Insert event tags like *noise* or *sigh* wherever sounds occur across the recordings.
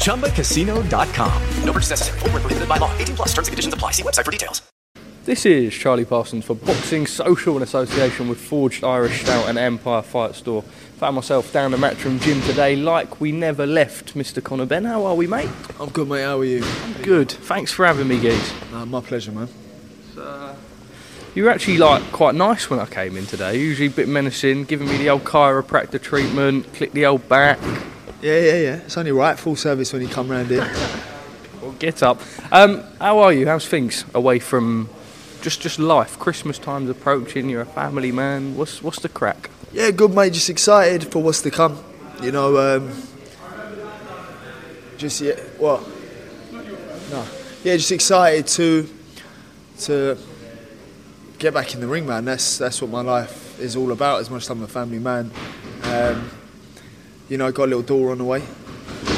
ChumbaCasino.com. No purchase necessary. Void where prohibited by law. 18 plus terms and conditions apply. See website for details. This is Charlie Parsons for Boxing Social in association with Forged Irish Stout and Empire Fight Store. Found myself down the Matchroom gym today like we never left, Mr. Conor Benn. How are we, mate? I'm good, mate. How are you? Good. Thanks for having me, Geese. Uh, my pleasure, man. You were actually like quite nice when I came in today. Usually a bit menacing, giving me the old chiropractor treatment, click the old back. Yeah, yeah, yeah. It's only right, full service when you come round here. *laughs* Well, get up. Um, how are you? How's things away from just just life? Christmas time's approaching. You're a family man. What's what's the crack? yeah, good, mate. Just excited for what's to come. You know, um, just yeah, what? No, yeah, just excited to to get back in the ring, man. That's that's what my life is all about. As much as I'm a family man, um, you know, I got a little door on the way.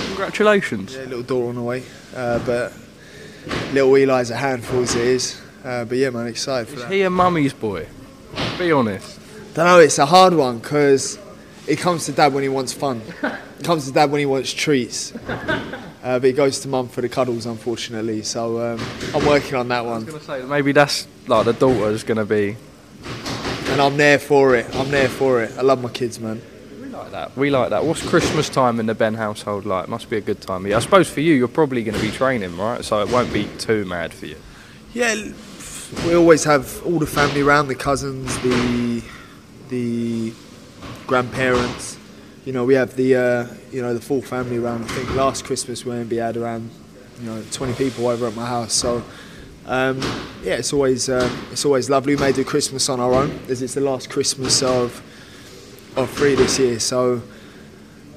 Congratulations. Yeah, a little door on the way, uh, but little Eli's a handful as it is. Uh, but yeah, man, excited for Is that. he a mummy's boy? Be honest. Don't know, it's a hard one because it comes to dad when he wants fun. It comes to dad when he wants treats. *laughs* Uh, but he goes to mum for the cuddles, unfortunately. So um, I'm working on that one. I was gonna say maybe that's like the daughter's gonna be. and I'm there for it. I'm there for it. I love my kids, man. Like that. We like that. What's Christmas time in the Benn household like? Must be a good time. I suppose for you, you're probably going to be training, right? So it won't be too mad for you. Yeah, we always have all the family around, the cousins, the the grandparents. You know, we have the uh, you know the full family around. I think last Christmas we only had around you know 20 people over at my house. So um, yeah, it's always uh, it's always lovely. We may do Christmas on our own, as it's the last Christmas of of free this year. So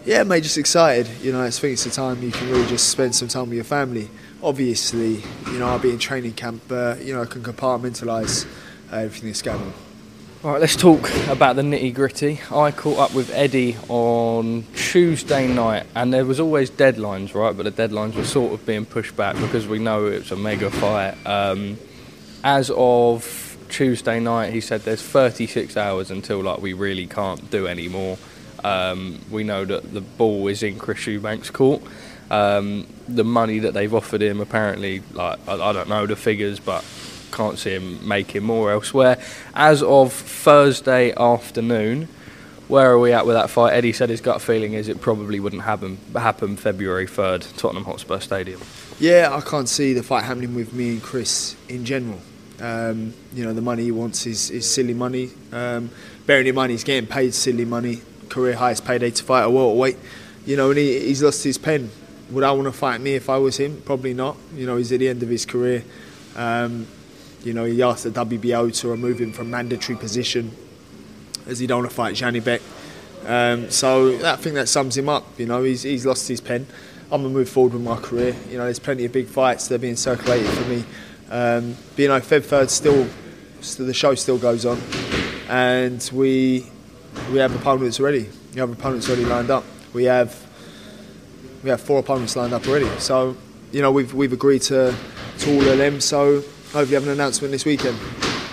yeah, mate, just excited. You know, I think it's the time you can really just spend some time with your family. Obviously, you know, I'll be in training camp, but you know, I can compartmentalise uh, everything that's going on. All right, let's talk about the nitty gritty. I caught up with Eddie on Tuesday night, and there was always deadlines, right? But the deadlines were sort of being pushed back because we know it's a mega fight. Um, as of Tuesday night, he said there's 36 hours until like we really can't do any more. Um, we know that the ball is in Chris Eubank's court. Um, the money that they've offered him, apparently, like I, I don't know the figures, but can't see him making more elsewhere. As of Thursday afternoon, where are we at with that fight? Eddie said his gut feeling is it probably wouldn't happen happen February 3rd, Tottenham Hotspur Stadium. Yeah, I can't see the fight happening with me and Chris in general. Um, you know, the money he wants is, is silly money. Um, bearing in mind he's getting paid silly money, career highest payday to fight a welterweight. You know, and he, he's lost his pen. Would I want to fight me if I was him? Probably not. You know, he's at the end of his career. Um, you know, he asked the WBO to remove him from mandatory position as he don't want to fight Janibek. Um, so I think that sums him up. You know, he's, he's lost his pen. I'm gonna move forward with my career. You know, there's plenty of big fights that are being circulated for me. Um, but, you know, Feb third still, still, the show still goes on, and we we have opponents already. We have opponents already lined up. We have we have four opponents lined up already. So, you know, we've we've agreed to to all of them. So hopefully have an announcement this weekend.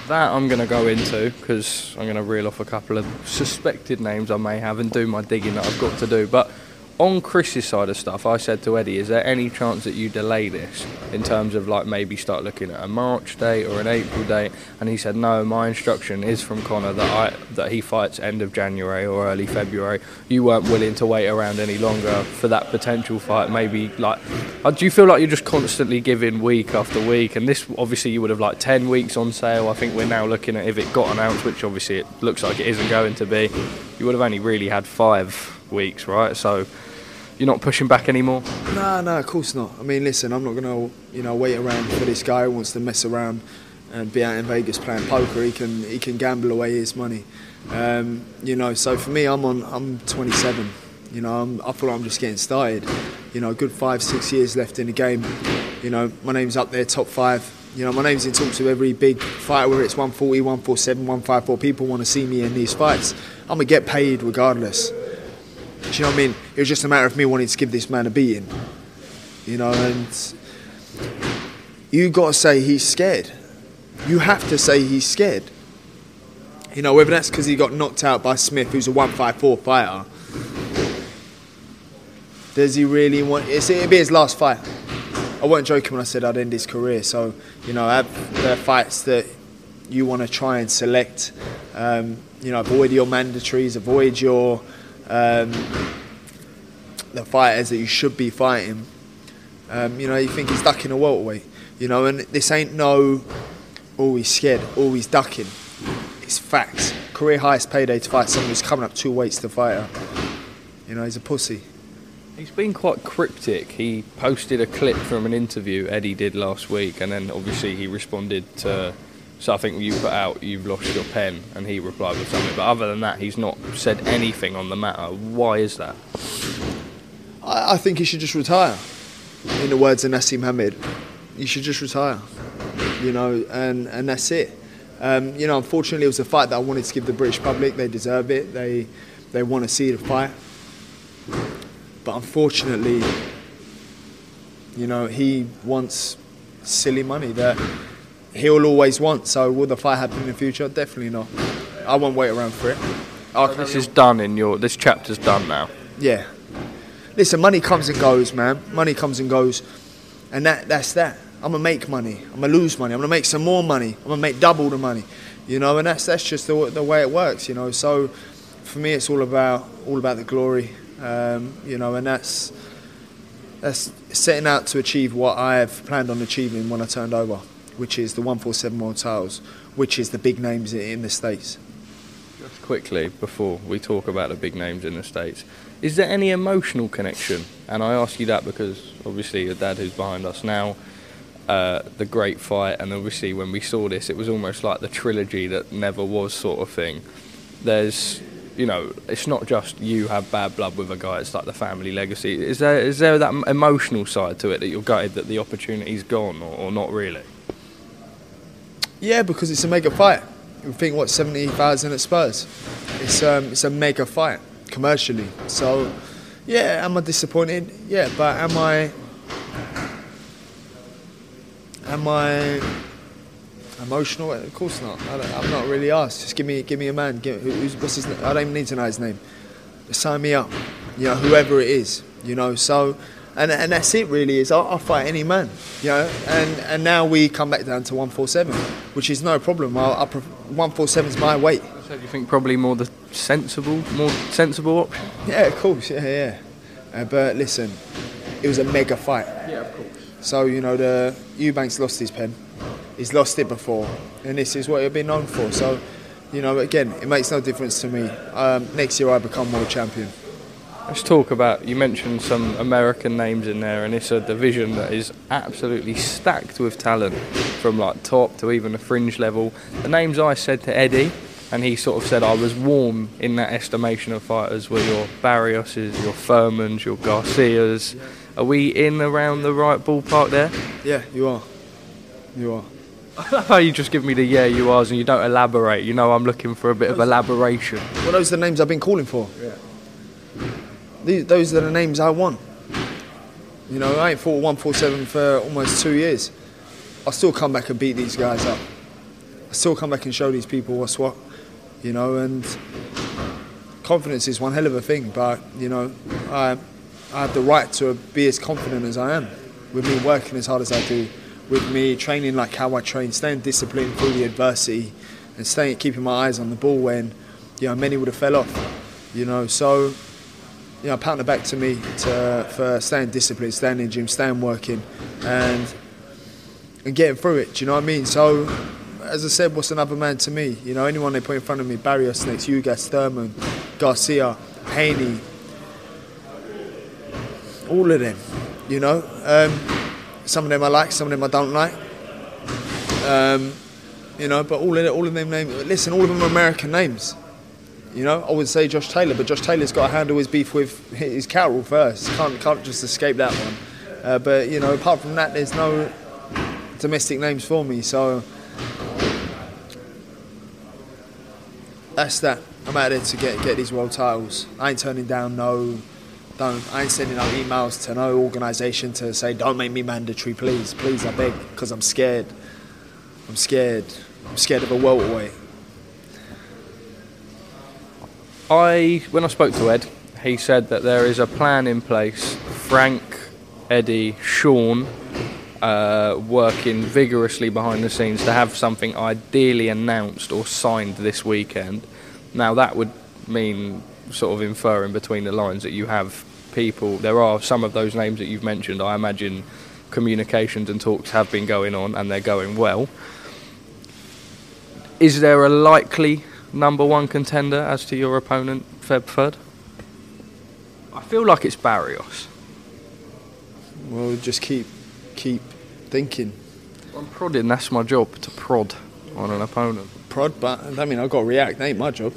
That I'm going to go into because I'm going to reel off a couple of suspected names I may have and do my digging that I've got to do. But on Chris's side of stuff, I said to Eddie, is there any chance that you delay this in terms of like maybe start looking at a March date or an April date? And he said, no, my instruction is from Conor that I that he fights end of January or early February. You weren't willing to wait around any longer for that potential fight. Maybe like, uh, do you feel like you're just constantly giving week after week? And this obviously you would have like ten weeks on sale. I think we're now looking at if it got announced, which obviously it looks like it isn't going to be. You would have only really had five weeks, right? So you're not pushing back anymore. No, no, of course not. I mean, listen, I'm not going to, you know, wait around for this guy who wants to mess around and be out in Vegas playing poker. He can, he can gamble away his money. Um, you know, so for me, I'm on, I'm 27. You know, I'm, I feel like I'm just getting started. You know, good five, six years left in the game. You know, my name's up there, top five. You know, my name's in talks with every big fighter, whether it's 140, 147, 154. People want to see me in these fights. I'm gonna get paid regardless. Do you know what I mean? It was just a matter of me wanting to give this man a beating. You know, and you got to say he's scared. You have to say he's scared. You know, whether that's because he got knocked out by Smith, who's a 154 fighter. Does he really want? It'll be his last fight. I wasn't joking when I said I'd end his career. So, you know, have the fights that you want to try and select. Um, you know, avoid your mandatories, avoid your um, the fighters that you should be fighting. Um, you know, you think he's ducking a welterweight. You know, and this ain't no, oh scared, oh ducking. It's facts. Career highest payday to fight someone who's coming up two weights to fight her. You know, he's a pussy. He's been quite cryptic. He posted a clip from an interview Eddie did last week, and then obviously he responded to. So I think you put out, you've lost your pen, and he replied with something. But other than that, he's not said anything on the matter. Why is that? I, I think he should just retire. In the words of Naseem Hamed, you should just retire. You know, and, and that's it. Um, you know, unfortunately, it was a fight that I wanted to give the British public. They deserve it. They they want to see the fight. But unfortunately, you know, he wants silly money that he'll always want. So will the fight happen in the future? Definitely not. I won't wait around for it. I'll This is done in your. This chapter's done now. yeah. Listen, money comes and goes, man. Money comes and goes, and that that's that. I'm gonna make money. I'm gonna lose money. I'm gonna make some more money. I'm gonna make double the money, you know. And that's that's just the, the way it works, you know. So for me, it's all about all about the glory, um, you know. And that's that's setting out to achieve what I have planned on achieving when I turned over, which is the 147 world which is the big names in the states. Just quickly before we talk about the big names in the states, is there any emotional connection? And I ask you that because obviously your dad, who's behind us now, uh, the great fight, and obviously when we saw this, it was almost like the trilogy that never was sort of thing. There's, you know, it's not just you have bad blood with a guy; it's like the family legacy. Is there is there that emotional side to it that you're gutted that the opportunity's gone, or, or not really? Yeah, because it's a mega fight. You think what seventy thousand at Spurs? It's um, it's a mega fight commercially. So, yeah, am I disappointed? Yeah, but am I? Am I emotional? Of course not. I I'm not really asked. Just give me give me a man. Give, who, who's, what's his? I don't even need to know his name. Sign me up. You know, whoever it is. You know, so. And, and that's it really is I'll, I'll fight any man you know? And and now we come back down to 147 which is no problem. I'll, I'll, 147 is my weight. So do you think probably more the sensible, more sensible option? yeah of course yeah yeah. Uh, but listen it was a mega fight. Yeah, of course. so you know the Eubanks lost his pen. He's lost it before. And this is what he'll be known for. So you know again it makes no difference to me. Um, next year I become world champion Let's talk about. You mentioned some American names in there, and it's a division that is absolutely stacked with talent, from like top to even the fringe level. The names I said to Eddie, and he sort of said I was warm in that estimation of fighters were your Barrioses, your Thurmans, your Garcias. Are we in around the right ballpark there? yeah you are you are *laughs* I love how you just give me the yeah you are's and you don't elaborate. You know I'm looking for a bit of elaboration. well those are the names I've been calling for these, those are the names I want. You know, I ain't fought 147 for almost two years. I still come back and beat these guys up. I still come back and show these people what's what, you know. And confidence is one hell of a thing, but you know, I I have the right to be as confident as I am, with me working as hard as I do, with me training like how I train, staying disciplined through the adversity, and staying keeping my eyes on the ball when you know many would have fell off, you know. So you know, pat on back to me to, for staying disciplined, staying in gym, staying working, and and getting through it. Do you know what I mean? So, as I said, what's another man to me? You know, anyone they put in front of me, Barrios next, Ugas, Thurman, Garcia, Haney, all of them. You know, um, some of them I like, some of them I don't like. Um, you know, but all of all of them names. Listen, all of them are American names. You know, I would say Josh Taylor, but Josh Taylor's got to handle his beef with *laughs* his Catterall first. Can't can't just escape that one. Uh, but you know, apart from that, there's no domestic names for me. So that's that. I'm out there to get get these world titles. I ain't turning down no. Don't. I ain't sending out emails to no organisation to say don't make me mandatory, please, please, I beg, because I'm scared. I'm scared. I'm scared of a welterweight. I when I spoke to Ed, he said that there is a plan in place. Frank, Eddie, Sean, uh, working vigorously behind the scenes to have something ideally announced or signed this weekend. Now that would mean sort of inferring between the lines that you have people. There are some of those names that you've mentioned. I imagine communications and talks have been going on and they're going well. Is there a likely number one contender as to your opponent, Feb Third? I feel like it's Barrios. Well, just keep keep thinking. I'm prodding, that's my job, to prod on an opponent. Prod, but I mean, I've got to react. That ain't my job.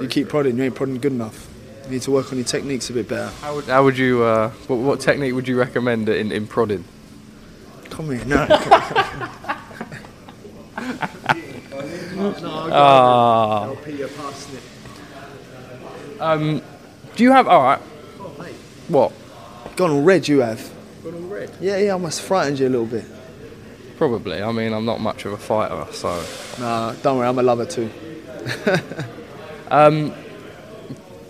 You keep prodding, you ain't prodding good enough. You need to work on your techniques a bit better. How would, how would you, uh, what, what technique would you recommend in, in prodding? Come here, no. *laughs* *laughs* Ah. Um, do you have, alright. What? Gone all red, you have. Gone all red? Yeah, yeah, I must have frightened you a little bit. Probably. I mean, I'm not much of a fighter, so. Nah, don't worry, I'm a lover too. *laughs* Um,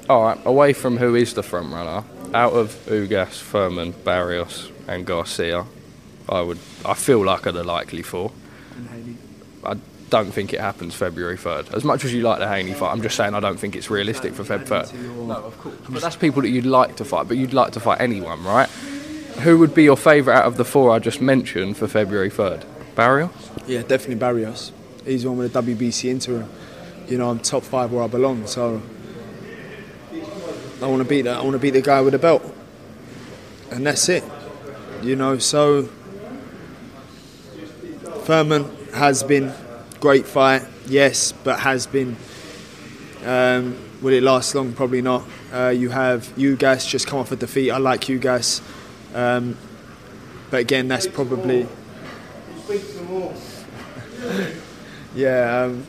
all right, away from who is the front runner, out of Ugas, Thurman, Barrios, and Garcia, I would, I feel like are the likely four. I don't think it happens February third. As much as you like the Haney fight, I'm just saying I don't think it's realistic for Feb third. No, of course. But that's people that you'd like to fight. But you'd like to fight anyone, right? Who would be your favourite out of the four I just mentioned for February third? Barrios. Yeah, definitely Barrios. He's one with the WBC interim. You know, I'm top five where I belong, so I want to beat that. I want to beat the guy with the belt, and that's it. You know, so Thurman has been great fight, yes, but has been. Um, will it last long? Probably not. Uh, you have Ugas just come off a defeat. I like Ugas, um, but again, that's probably. *laughs* yeah, um,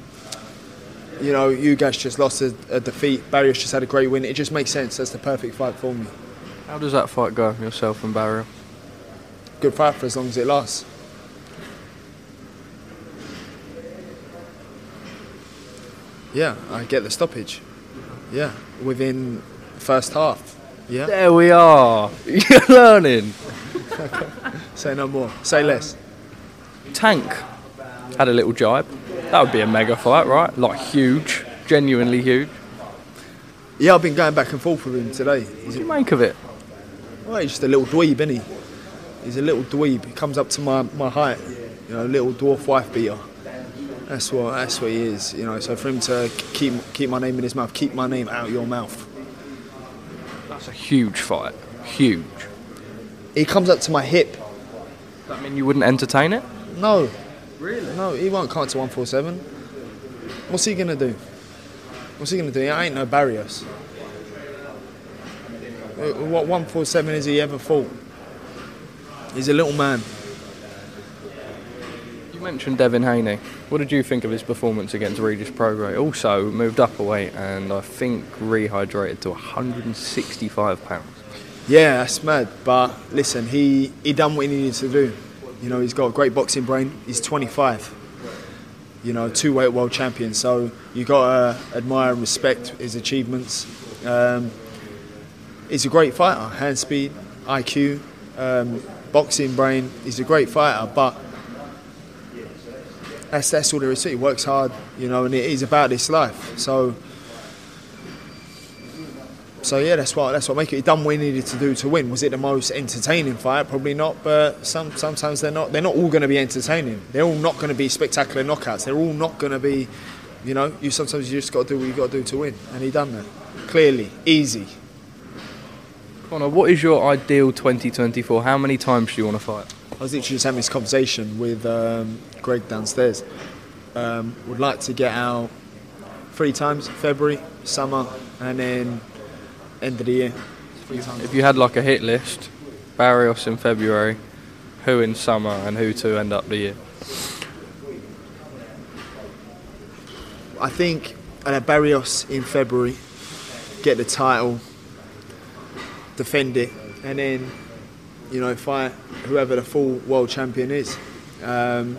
you know, Ugas just lost a, a defeat. Barrios just had a great win. It just makes sense. That's the perfect fight for me. How does that fight go, for yourself and Barrios? Good fight for as long as it lasts. Yeah, I get the stoppage. Yeah, within first half. Yeah. There we are. *laughs* You're learning. *laughs* Say no more. Say less. Tank had a little jibe. That would be a mega fight, right? Like huge, genuinely huge. Yeah, I've been going back and forth with him today. He's What do you make of it? Well, he's just a little dweeb, isn't he? He's a little dweeb. He comes up to my, my height, you know, little dwarf wife beater. That's what that's what he is, you know. So for him to keep keep my name in his mouth, keep my name out of your mouth. That's a huge fight. Huge. He comes up to my hip. Does that mean you wouldn't entertain it? No. Really? No, he won't come to 147. What's he gonna do? What's he gonna do? I ain't no Barrios. Uh, What 147 has he ever fought? He's a little man. You mentioned Devin Haney. What did you think of his performance against Regis Prograis? Also moved up a weight and I think rehydrated to 165 pounds. Yeah, that's mad. But listen, he he done what he needed to do. You know, he's got a great boxing brain. He's 25. You know, two weight world champion. So you got to admire and respect his achievements. Um, he's a great fighter. Hand speed, IQ, um, boxing brain. He's a great fighter, but that's that's all there is to it. He works hard, you know, and it is about this life. So so yeah, that's what that's what make it. He done what he needed to do to win. Was it the most entertaining fight? Probably not. But some sometimes they're not. They're not all going to be entertaining. They're all not going to be spectacular knockouts. They're all not going to be. You know, you sometimes you just got to do what you got to do to win, and he done that clearly, easy. Conor, what is your ideal 2024? How many times do you want to fight? I was literally just having this conversation with um, Greg downstairs. Um, would like to get out three times February, summer, and then end of the year. If you had like a hit list, Barrios in February, who in summer, and who to end up the year? I think uh, Barrios in February, get the title, defend it, and then you know fight whoever the full world champion is, um,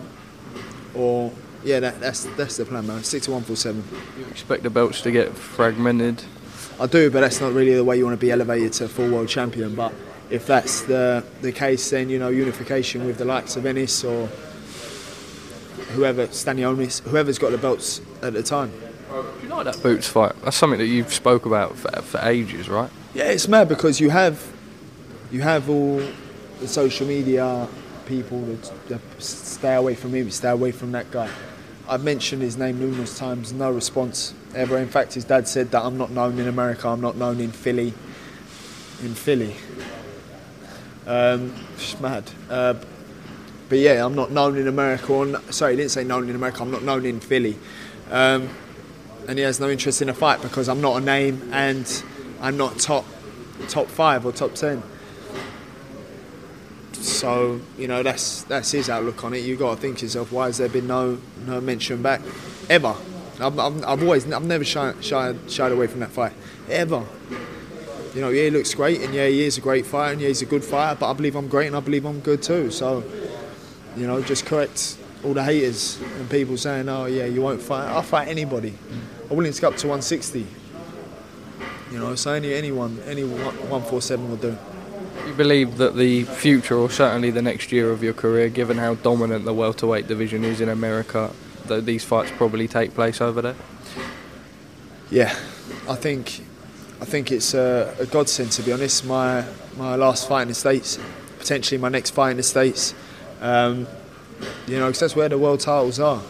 or yeah, that, that's that's the plan, man. Stick to one four seven. You expect the belts to get fragmented? I do, but that's not really the way you want to be elevated to full world champion. But if that's the the case, then you know unification with the likes of Ennis or whoever, Stanionis, whoever's got the belts at the time. Do you like that boots fight? That's something that you've spoke about for, for ages, right? Yeah, it's mad because you have you have all the social media people that, that stay away from him, stay away from that guy. I've mentioned his name numerous times, no response ever. In fact, his dad said that I'm not known in America, I'm not known in Philly. In Philly. Um, it's mad. Uh, but yeah, I'm not known in America. Or, sorry, he didn't say known in America, I'm not known in Philly. Um, and he has no interest in a fight because I'm not a name and I'm not top top five or top ten. So you know that's that's his outlook on it. You've got to think to yourself, why has there been no no mention back ever? I've, I've, I've always I've never shied, shied shied away from that fight ever. You know, yeah, he looks great, and yeah, he is a great fighter, and yeah, he's a good fighter. But I believe I'm great, and I believe I'm good too. So, you know, just correct all the haters and people saying, "Oh, yeah, you won't fight." I'll fight anybody. I'm willing to go up to 160. You know, so any anyone, any 147 will do. You believe that the future, or certainly the next year of your career, given how dominant the welterweight division is in America, that these fights probably take place over there? Yeah, I think I think it's a, a godsend to be honest. My my last fight in the states, potentially my next fight in the states. Um, you know, because that's where the world titles are.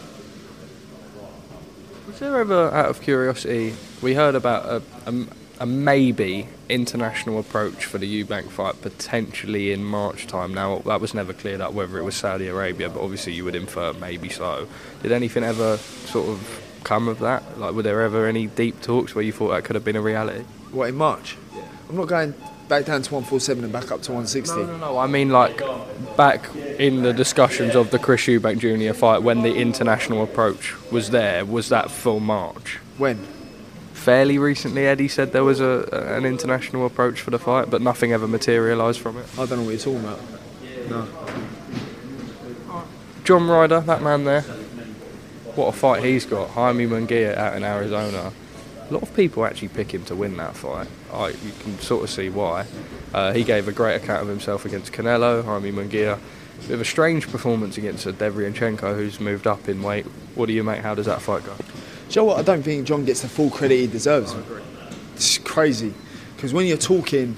Was there ever, out of curiosity, we heard about a, a, a maybe international approach for the Eubank fight potentially in March time? Now, that was never cleared up whether it was Saudi Arabia, but obviously you would infer maybe so. Did anything ever sort of come of that? Like, were there ever any deep talks where you thought that could have been a reality? What in March? I'm not going back down to 147 and back up to 160. No, no, no. I mean, like back in the discussions of the Chris Eubank Jr. fight when the international approach was there, was that full March? When? Fairly recently, Eddie said there was a, an international approach for the fight, but nothing ever materialised from it. I don't know what you're talking about. No. John Ryder, that man there, what a fight he's got. Jaime Munguia out in Arizona. A lot of people actually pick him to win that fight. I, you can sort of see why. Uh, he gave a great account of himself against Canelo, Jaime Munguia. Bit of a strange performance against Derevyanchenko, who's moved up in weight. What do you make? How does that fight go? You know what? I don't think John gets the full credit he deserves. It's crazy. Because when you're talking,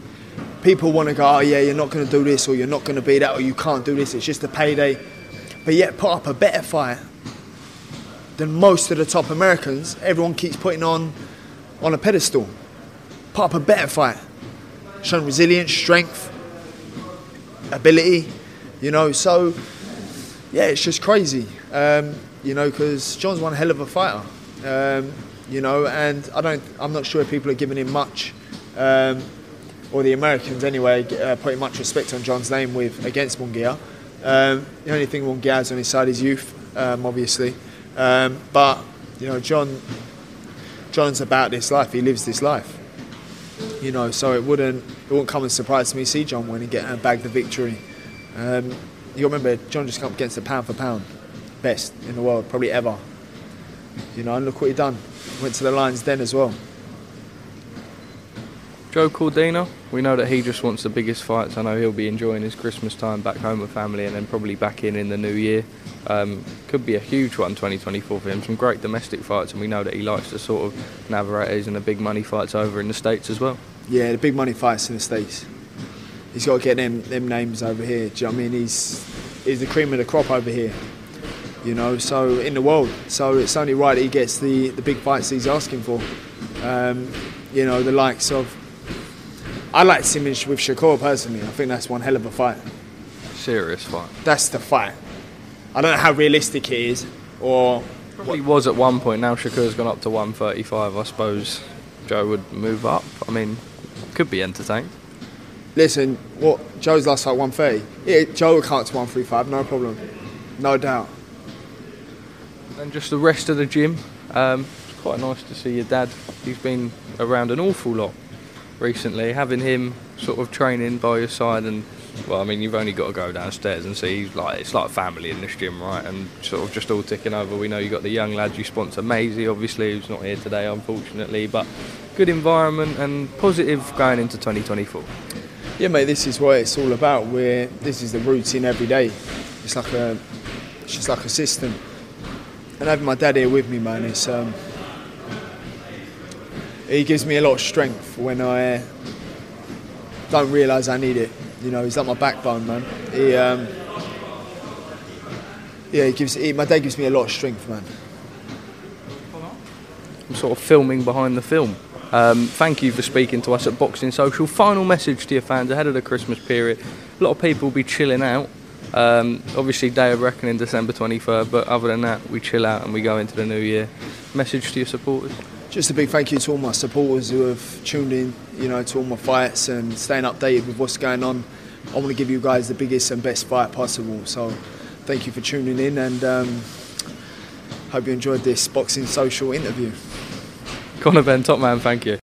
people want to go, oh, yeah, you're not going to do this, or you're not going to be that, or you can't do this, it's just a payday. But yet, put up a better fight than most of the top Americans, everyone keeps putting on on a pedestal. Put up a better fight. Shown resilience, strength, ability, you know. So, yeah, it's just crazy, um, you know, because John's one hell of a fighter, um, you know, and I don't, I'm not sure people are giving him much, um, or the Americans anyway, uh, putting much respect on John's name with against Munguia. Um, the only thing Munguia has on his side is youth, um, obviously, um, but you know, John John's about this life. He lives this life. You know, so it wouldn't it wouldn't come as a surprise to me see John win and get and bag the victory. Um, You remember, John just come up against the pound for pound best in the world, probably ever. You know, and look what he done. Went to the Lions Den as well. Joe Cordina, we know that he just wants the biggest fights. I know he'll be enjoying his Christmas time back home with family and then probably back in in the new year. Um, could be a huge one 2024 for him. Some great domestic fights, and we know that he likes to sort of navigate these and the big money fights over in the States as well. Yeah, the big money fights in the States. He's got to get them, them names over here. Do you know what I mean? He's, he's the cream of the crop over here you know, so in the world. So it's only right that he gets the, the big fights he's asking for. Um, you know, the likes of. I like him with Shakur personally. I think that's one hell of a fight. Serious fight. That's the fight. I don't know how realistic it is, or. Probably was at one point. Now Shakur's gone up to 135. I suppose Joe would move up. I mean, could be entertained. Listen, what Joe's last fight 130. Yeah, Joe would count to 135, no problem, no doubt. And just the rest of the gym. Um, it's quite nice to see your dad. He's been around an awful lot recently. Having him sort of training by your side, and well, I mean, you've only got to go downstairs and see. Like it's like family in this gym, right? And sort of just all ticking over. We know you have got the young lads you sponsor, Maisie, obviously, who's not here today, unfortunately, but good environment and positive going into 2024. Yeah, mate, this is what it's all about. Where this is the routine every day. It's like a, it's just like a system and having my dad here with me, man, it's um, he gives me a lot of strength when I don't realise I need it. You know, he's like my backbone, man. He, um, yeah, he gives. He, my dad gives me a lot of strength, man. I'm sort of filming behind the film. Um, thank you for speaking to us at Boxing Social. Final message to your fans ahead of the Christmas period. A lot of people will be chilling out. Um, obviously, Day of Reckoning, December 23rd, but other than that, we chill out and we go into the new year. Message to your supporters? Just a big thank you to all my supporters who have tuned in, you know, to all my fights and staying updated with what's going on. I want to give you guys the biggest and best fight possible. So, thank you for tuning in and um, hope you enjoyed this Boxing Social interview. Conor Benn, top man, thank you.